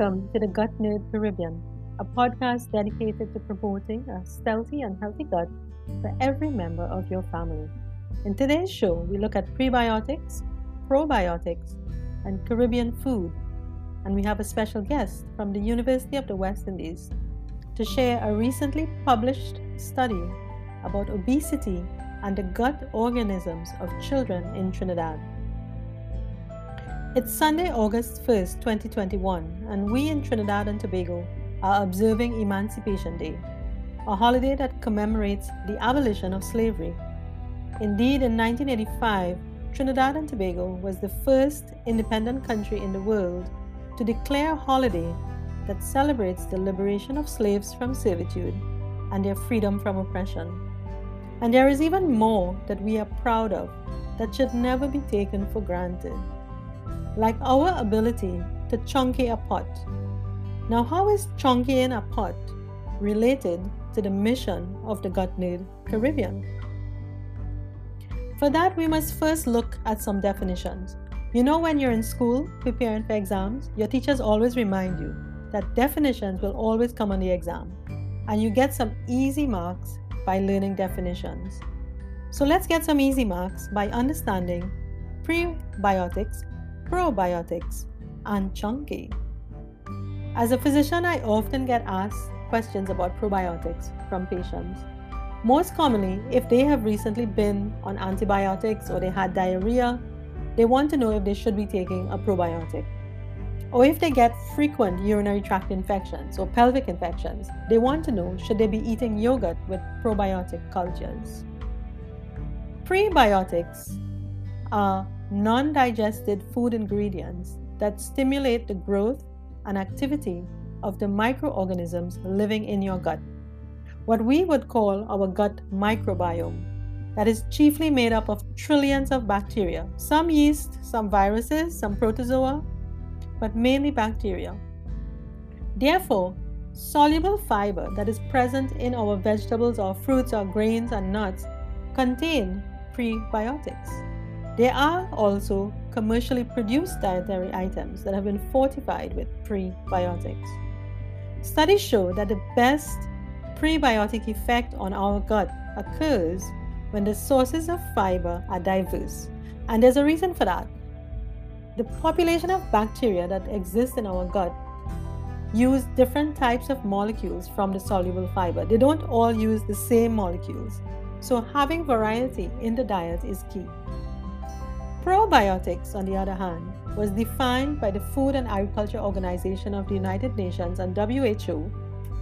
Welcome to the Gut Nerd Caribbean, a podcast dedicated to promoting a stealthy and healthy gut for every member of your family. In today's show, we look at prebiotics, probiotics, and Caribbean food. And we have a special guest from the University of the West Indies to share a recently published study about obesity and the gut organisms of children in Trinidad. It's Sunday, August 1st, 2021, and we in Trinidad and Tobago are observing Emancipation Day, a holiday that commemorates the abolition of slavery. Indeed, in 1985, Trinidad and Tobago was the first independent country in the world to declare a holiday that celebrates the liberation of slaves from servitude and their freedom from oppression. And there is even more that we are proud of that should never be taken for granted like our ability to chunkay a pot. Now, how is chunkying a pot related to the mission of the Gut Nerd Caribbean? For that, we must first look at some definitions. You know, when you're in school preparing for exams, your teachers always remind you that definitions will always come on the exam, and you get some easy marks by learning definitions. So let's get some easy marks by understanding prebiotics probiotics, and chunkay. As a physician, I often get asked questions about probiotics from patients. Most commonly, if they have recently been on antibiotics or they had diarrhea, they want to know if they should be taking a probiotic. Or if they get frequent urinary tract infections or pelvic infections, they want to know should they be eating yogurt with probiotic cultures. Prebiotics are non digested food ingredients that stimulate the growth and activity of the microorganisms living in your gut, what we would call our gut microbiome, that is chiefly made up of trillions of bacteria, some yeast, some viruses, some protozoa, but mainly bacteria. Therefore, soluble fiber that is present in our vegetables or fruits or grains and nuts contain prebiotics. There are also commercially produced dietary items that have been fortified with prebiotics. Studies show that the best prebiotic effect on our gut occurs when the sources of fiber are diverse, and there's a reason for that. The population of bacteria that exist in our gut use different types of molecules from the soluble fiber. They don't all use the same molecules. So, having variety in the diet is key. Probiotics, on the other hand, was defined by the Food and Agriculture Organization of the United Nations and WHO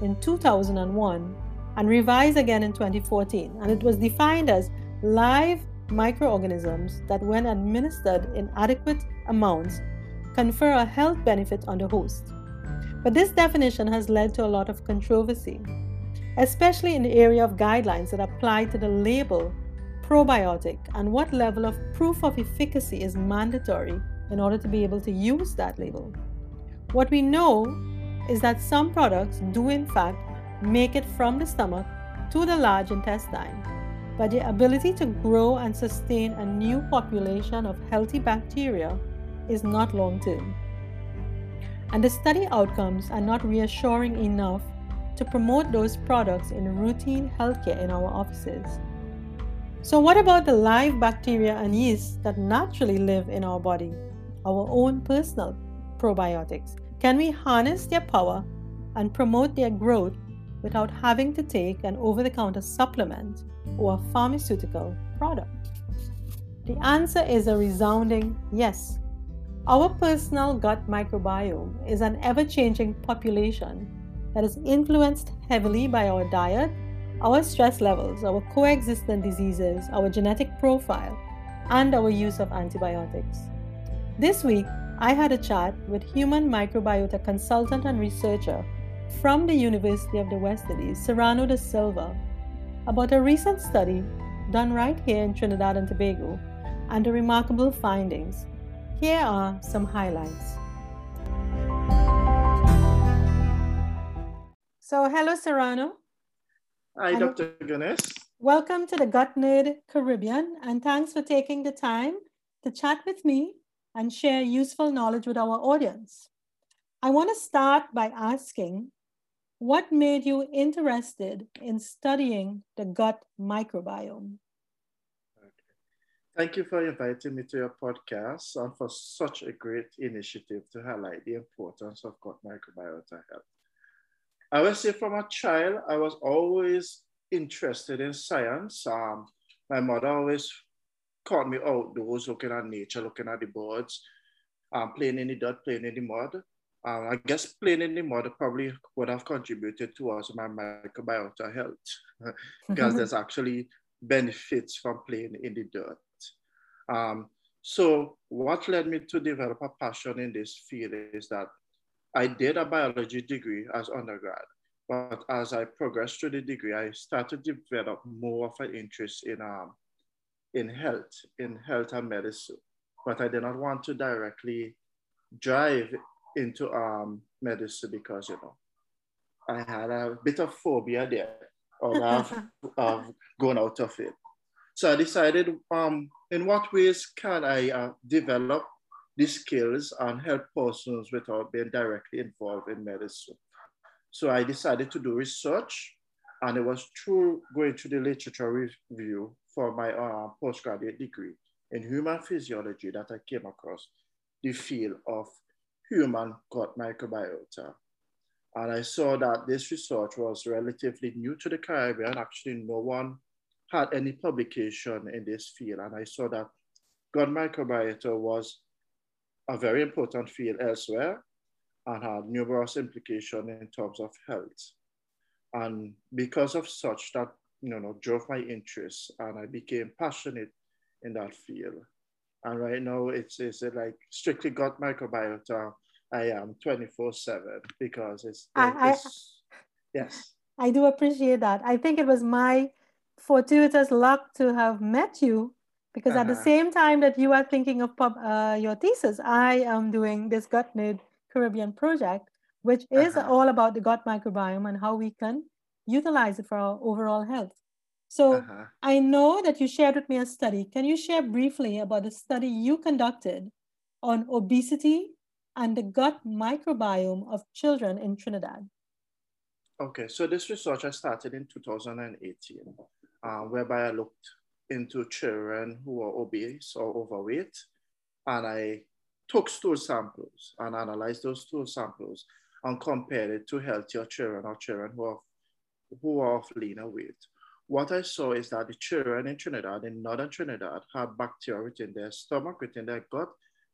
in 2001 and revised again in 2014. And it was defined as live microorganisms that, when administered in adequate amounts, confer a health benefit on the host. But this definition has led to a lot of controversy, especially in the area of guidelines that apply to the label probiotic and what level of proof of efficacy is mandatory in order to be able to use that label. What we know is that some products do, in fact, make it from the stomach to the large intestine, but the ability to grow and sustain a new population of healthy bacteria is not long term. And the study outcomes are not reassuring enough to promote those products in routine healthcare in our offices. So, what about the live bacteria and yeast that naturally live in our body, our own personal probiotics? Can we harness their power and promote their growth without having to take an over the counter supplement or a pharmaceutical product? The answer is a resounding yes. Our personal gut microbiome is an ever changing population that is influenced heavily by our diet our stress levels, our coexistent diseases, our genetic profile, and our use of antibiotics. This week, I had a chat with human microbiota consultant and researcher from the University of the West Indies, Serrano da Silva, about a recent study done right here in Trinidad and Tobago and the remarkable findings. Here are some highlights. So, hello, Serrano. Hi, Dr. Gunness. Welcome to the Gut Nerd Caribbean, and thanks for taking the time to chat with me and share useful knowledge with our audience. I want to start by asking what made you interested in studying the gut microbiome? Thank you for inviting me to your podcast and for such a great initiative to highlight the importance of gut microbiota health. I would say from a child, I was always interested in science. Um, my mother always caught me outdoors looking at nature, looking at the birds, um, playing in the dirt, playing in the mud. Um, I guess playing in the mud probably would have contributed towards my microbiota health because there's actually benefits from playing in the dirt. Um, so what led me to develop a passion in this field is that I did a biology degree as undergrad, but as I progressed through the degree, I started to develop more of an interest in, um, in health, in health and medicine. But I did not want to directly drive into um, medicine because, you know, I had a bit of phobia there of, of going out of it. So I decided, um, in what ways can I uh, develop these skills and help persons without being directly involved in medicine? So I decided to do research, and it was through going to the literature review for my uh, postgraduate degree in human physiology that I came across the field of human gut microbiota. And I saw that this research was relatively new to the Caribbean. Actually, no one had any publication in this field. And I saw that gut microbiota was a very important field elsewhere and had numerous implications in terms of health. And because of such, that you know, drove my interest and I became passionate in that field. And right now it's, it's like strictly gut microbiota. I am 24 seven because it's, I, it's I, yes. I do appreciate that. I think it was my fortuitous luck to have met you because uh-huh. at the uh-huh. same time that you are thinking of pub, uh, your thesis, I am doing this GutNerd Caribbean project, which is uh-huh. all about the gut microbiome and how we can utilize it for our overall health. So uh-huh. I know that you shared with me a study. Can you share briefly about the study you conducted on obesity and the gut microbiome of children in Trinidad? Okay, so this research I started in 2018 uh, whereby I looked into children who are obese or overweight, and I took stool samples and analyzed those stool samples and compared it to healthier children or children who are, who are of leaner weight. What I saw is that the children in Trinidad, in northern Trinidad, had bacteria within their stomach, within their gut,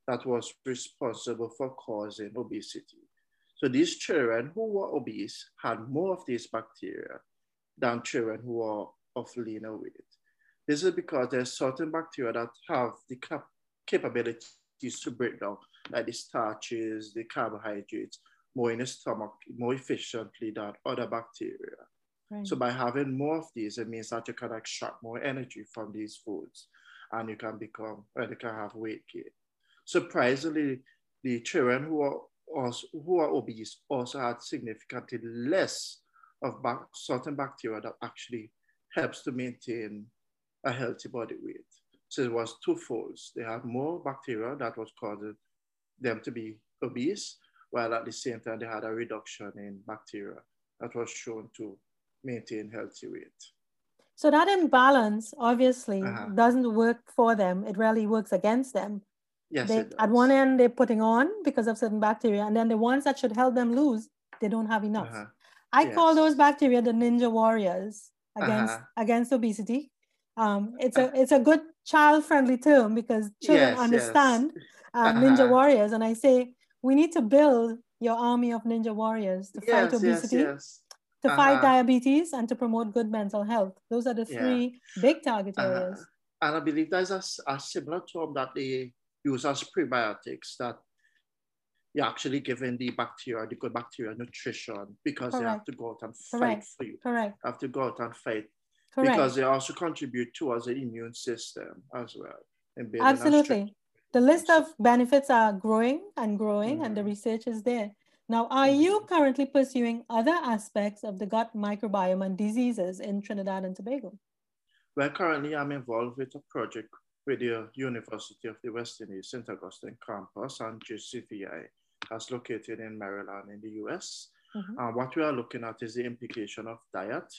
that was responsible for causing obesity. So these children who were obese had more of these bacteria than children who are of leaner weight. This is because there's certain bacteria that have the cap capabilities to break down, like the starches, the carbohydrates, more in the stomach, more efficiently than other bacteria. Right. So by having more of these, it means that you can extract more energy from these foods and you can become, and you can have weight gain. Surprisingly, the children who are, also, who are obese also had significantly less of certain bacteria that actually helps to maintain a healthy body weight. So it was twofold. They had more bacteria that was causing them to be obese, while at the same time they had a reduction in bacteria that was shown to maintain healthy weight. So that imbalance obviously uh-huh. doesn't work for them. It really works against them. Yes, they, at one end they're putting on because of certain bacteria, and then the ones that should help them lose, they don't have enough. Uh-huh. I yes. call those bacteria the ninja warriors against uh-huh. against obesity. Um, it's a it's a good child friendly term because children yes, understand yes. Uh, uh-huh. ninja warriors, and I say we need to build your army of ninja warriors to fight obesity, to uh-huh. fight diabetes, and to promote good mental health. Those are the three yeah. big target uh-huh. areas. And I believe there's a, a similar term that they use as prebiotics that you're actually giving the bacteria, the good bacteria nutrition because Correct. they have to go out and fight Correct. for you. Correct. Have to go out and fight Correct. because they also contribute towards the immune system as well. Absolutely. The list of benefits are growing and growing, mm-hmm. and the mm-hmm. research is there. Now, are mm-hmm. you currently pursuing other aspects of the gut microbiome and diseases in Trinidad and Tobago? Well, currently I'm involved with a project with the University of the West Indies St. Augustine campus and JCVI that's located in Maryland in the US. Mhm. And what we are looking at is the implication of diet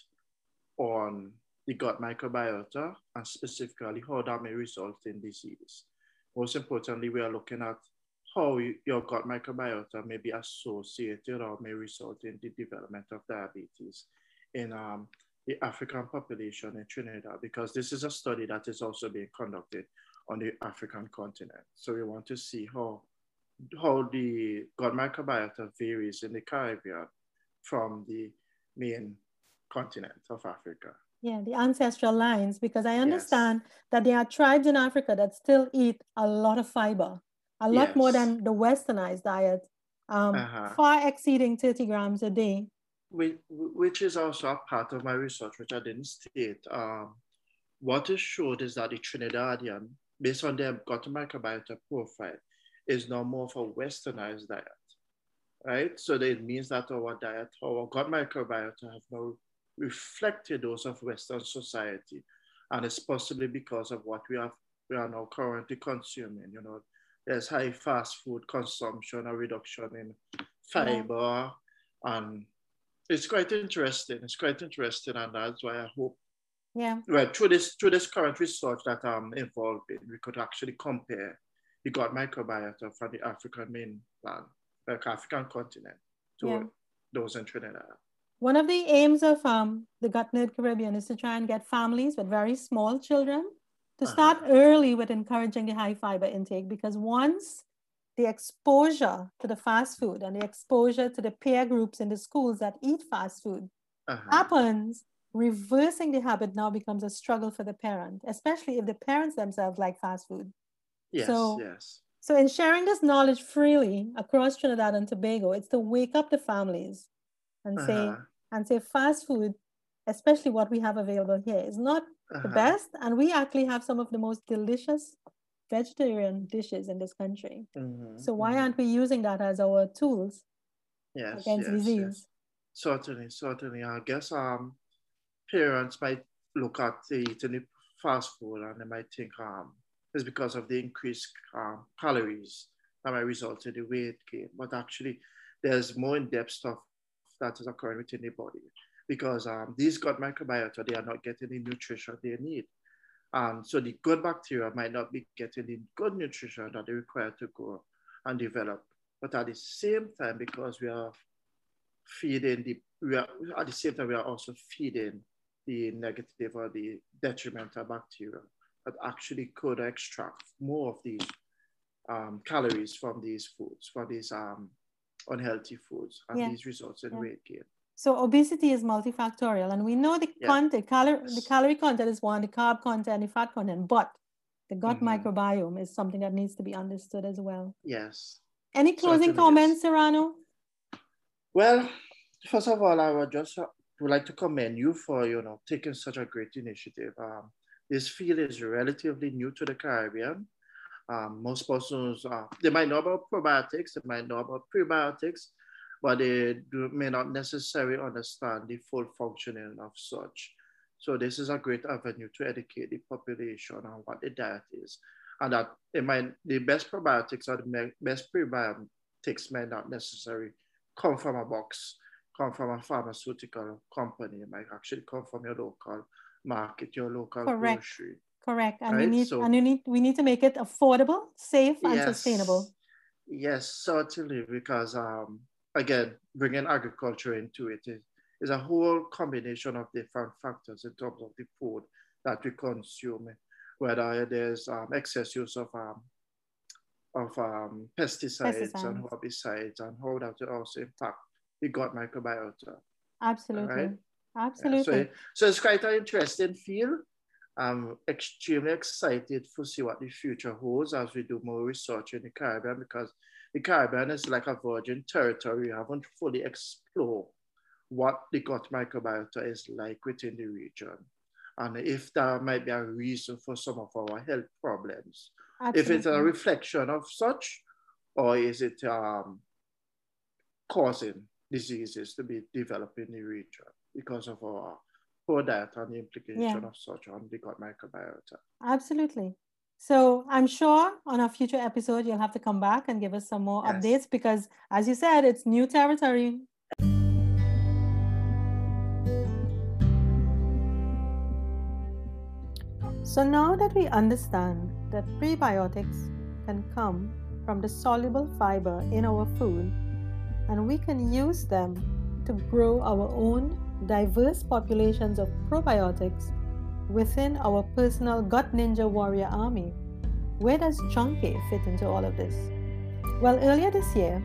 on the gut microbiota and specifically how that may result in disease. Most importantly, we are looking at how your gut microbiota may be associated or may result in the development of diabetes in um, the African population in Trinidad, because this is a study that is also being conducted on the African continent. So we want to see how, how the gut microbiota varies in the Caribbean from the main continent of Africa. Yeah, the ancestral lines, because I understand that there are tribes in Africa that still eat a lot of fiber, a lot more than the westernized diet, um, Uh-huh. far exceeding 30 grams a day. which, which is also a part of my research, which I didn't state. Um, what is showed is that the Trinidadian, based on their gut microbiota profile, is now more of a westernized diet, right? So that it means that our diet, our gut microbiota have now reflected those of Western society. And it's possibly because of what we have we are now currently consuming. You know, there's high fast food consumption, a reduction in fiber, and it's quite interesting. It's quite interesting, and that's why I hope, Yeah, well, through this through this current research that I'm involved in, we could actually compare the gut microbiota from the African mainland, like African continent, to Yeah. those in Trinidad. One of the aims of um, the Gut Nerd Caribbean is to try and get families with very small children to start Uh-huh. early with encouraging the high fiber intake because once the exposure to the fast food and the exposure to the peer groups in the schools that eat fast food Uh-huh. happens, reversing the habit now becomes a struggle for the parent, especially if the parents themselves like fast food. Yes, so- yes. So, in sharing this knowledge freely across Trinidad and Tobago, it's to wake up the families and say, Uh-huh. And say fast food, especially what we have available here, is not the Uh-huh. best. And we actually have some of the most delicious vegetarian dishes in this country. Mhm, So why mhm. aren't we using that as our tools yes, against yes, disease? yes. Certainly, certainly. I guess um, parents might look at the eating the fast food and they might think um, it's because of the increased um, calories that might result in the weight gain. But actually, there's more in-depth stuff that is occurring within the body because um, these gut microbiota, they are not getting the nutrition they need. And so the good bacteria might not be getting the good nutrition that they require to grow and develop. But at the same time, because we are feeding the, we are, at the same time, we are also feeding the negative or the detrimental bacteria that actually could extract more of these um, calories from these foods, from these um, unhealthy foods, and Yeah. these results in Yeah. weight gain. So obesity is multifactorial, and we know the Yeah. content, calor- the calorie content is one, the carb content, the fat content, but the gut Mhm. microbiome is something that needs to be understood as well. Yes. Any closing Certainly, comments, yes. Serrano? Well, first of all, I would just uh, would like to commend you for you know taking such a great initiative. Um, this field is relatively new to the Caribbean. Um, most persons uh, they might know about probiotics, they might know about prebiotics, but they do, may not necessarily understand the full functioning of such. So this is a great avenue to educate the population on what the diet is, and that it might the best probiotics or the best prebiotics may not necessarily come from a box, come from a pharmaceutical company. It might actually come from your local market, your local Correct. grocery. Correct. And we need so- and you need we need to make it affordable, safe, and Yes. sustainable. Yes, certainly, because um, again, bringing agriculture into it is, is a whole combination of different factors in terms of the food that we consume, whether there's um, excess use of um, of um, pesticides, and herbicides, and how that will also impact the gut microbiota. Absolutely. right. Yeah, Absolutely. so, so it's quite an interesting field. I'm extremely excited to see what the future holds as we do more research in the Caribbean because the Caribbean is like a virgin territory. We haven't fully explored what the gut microbiota is like within the region. And if there might be a reason for some of our health problems. If it's a reflection of such, or is it um, causing diseases to be developed in the region because of our poor that and the implication Yeah. of such on the gut microbiota. Absolutely. So I'm sure on a future episode, you'll have to come back and give us some more yes. updates because, as you said, it's new territory. So now that we understand that prebiotics can come from the soluble fiber in our food, and we can use them to grow our own diverse populations of probiotics within our personal gut ninja warrior army. Where does Chunkay fit into all of this? Well, earlier this year,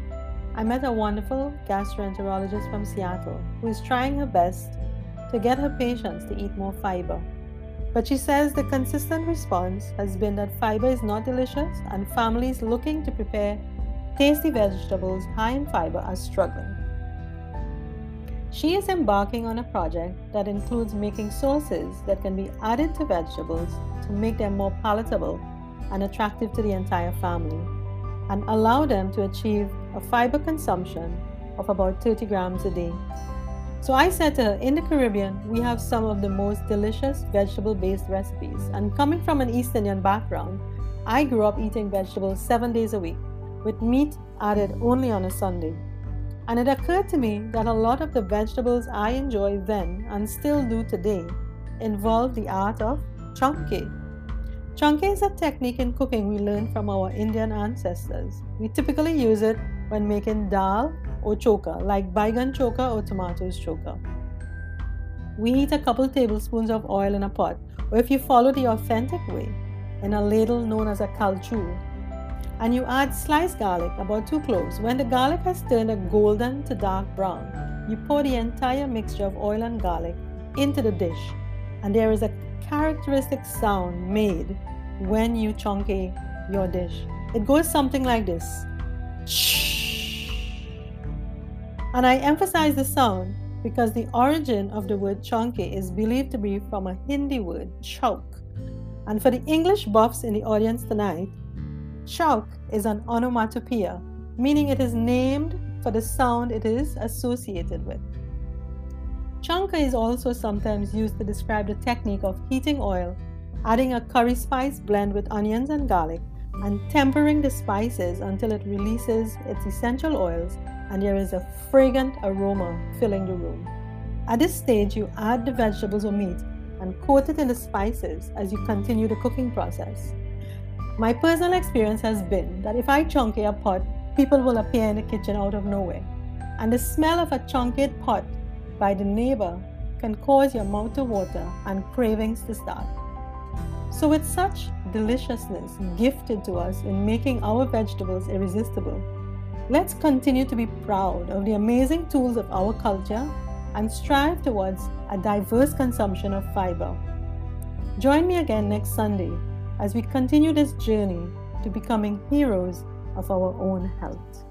I met a wonderful gastroenterologist from Seattle who is trying her best to get her patients to eat more fiber. But she says the consistent response has been that fiber is not delicious and families looking to prepare tasty vegetables high in fiber are struggling. She is embarking on a project that includes making sauces that can be added to vegetables to make them more palatable and attractive to the entire family and allow them to achieve a fiber consumption of about 30 grams a day. So I said to her, in the Caribbean, we have some of the most delicious vegetable based recipes. And coming from an East Indian background, I grew up eating vegetables seven days a week, with meat added only on a Sunday. And it occurred to me that a lot of the vegetables I enjoy then and still do today involve the art of chunkay. Chunkay is a technique in cooking we learned from our Indian ancestors. We typically use it when making dal or choka, like baigan choka or tomatoes choka. We heat a couple tablespoons of oil in a pot, or if you follow the authentic way, in a ladle known as a kalchul. And you add sliced garlic, about two cloves. When the garlic has turned a golden to dark brown, you pour the entire mixture of oil and garlic into the dish, and there is a characteristic sound made when you chunkay your dish. It goes something like this. And I emphasize the sound because the origin of the word chunkay is believed to be from a Hindi word, chouk. And for the English buffs in the audience tonight, chouk is an onomatopoeia, meaning it is named for the sound it is associated with. Chunkay is also sometimes used to describe the technique of heating oil, adding a curry spice blend with onions and garlic, and tempering the spices until it releases its essential oils and there is a fragrant aroma filling the room. At this stage, you add the vegetables or meat and coat it in the spices as you continue the cooking process. My personal experience has been that if I chunkay a pot, people will appear in the kitchen out of nowhere. And the smell of a chunkied pot by the neighbor can cause your mouth to water and cravings to start. So, with such deliciousness gifted to us in making our vegetables irresistible, Let's continue to be proud of the amazing tools of our culture and strive towards a diverse consumption of fiber. Join me again next Sunday as we continue this journey to becoming heroes of our own health.